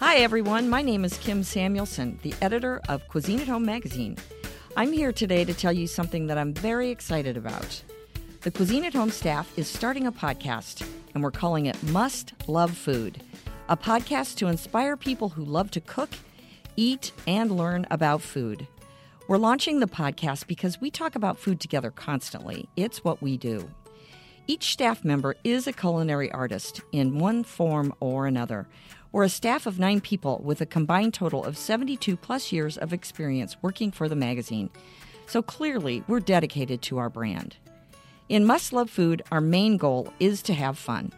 Hi, everyone. My name is Kim Samuelson, the editor of Cuisine at Home magazine. I'm here today to tell you something that I'm very excited about. The Cuisine at Home staff is starting a podcast, and we're calling it Must Love Food, a podcast to inspire people who love to cook, eat, and learn about food. We're launching the podcast because we talk about food together constantly. It's what we do. Each staff member is a culinary artist in one form or another. We're a staff of nine people with a combined total of 72 plus years of experience working for the magazine. So clearly, we're dedicated to our brand. In Must Love Food, our main goal is to have fun.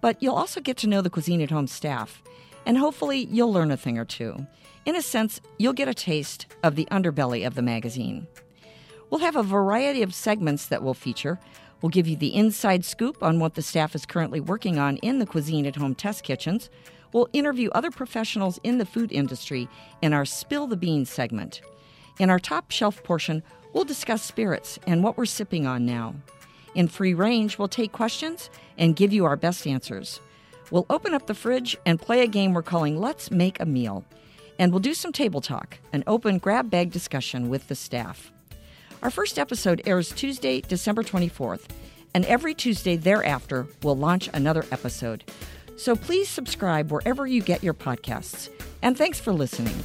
But you'll also get to know the Cuisine at Home staff, and hopefully, you'll learn a thing or two. In a sense, you'll get a taste of the underbelly of the magazine. We'll have a variety of segments that we'll feature. We'll give you the inside scoop on what the staff is currently working on in the Cuisine at Home test kitchens. We'll interview other professionals in the food industry in our Spill the Beans segment. In our top shelf portion, we'll discuss spirits and what we're sipping on now. In free range, we'll take questions and give you our best answers. We'll open up the fridge and play a game we're calling Let's Make a Meal. And we'll do some table talk, an open grab bag discussion with the staff. Our first episode airs Tuesday, December 24th, and every Tuesday thereafter, we'll launch another episode. So please subscribe wherever you get your podcasts. And thanks for listening.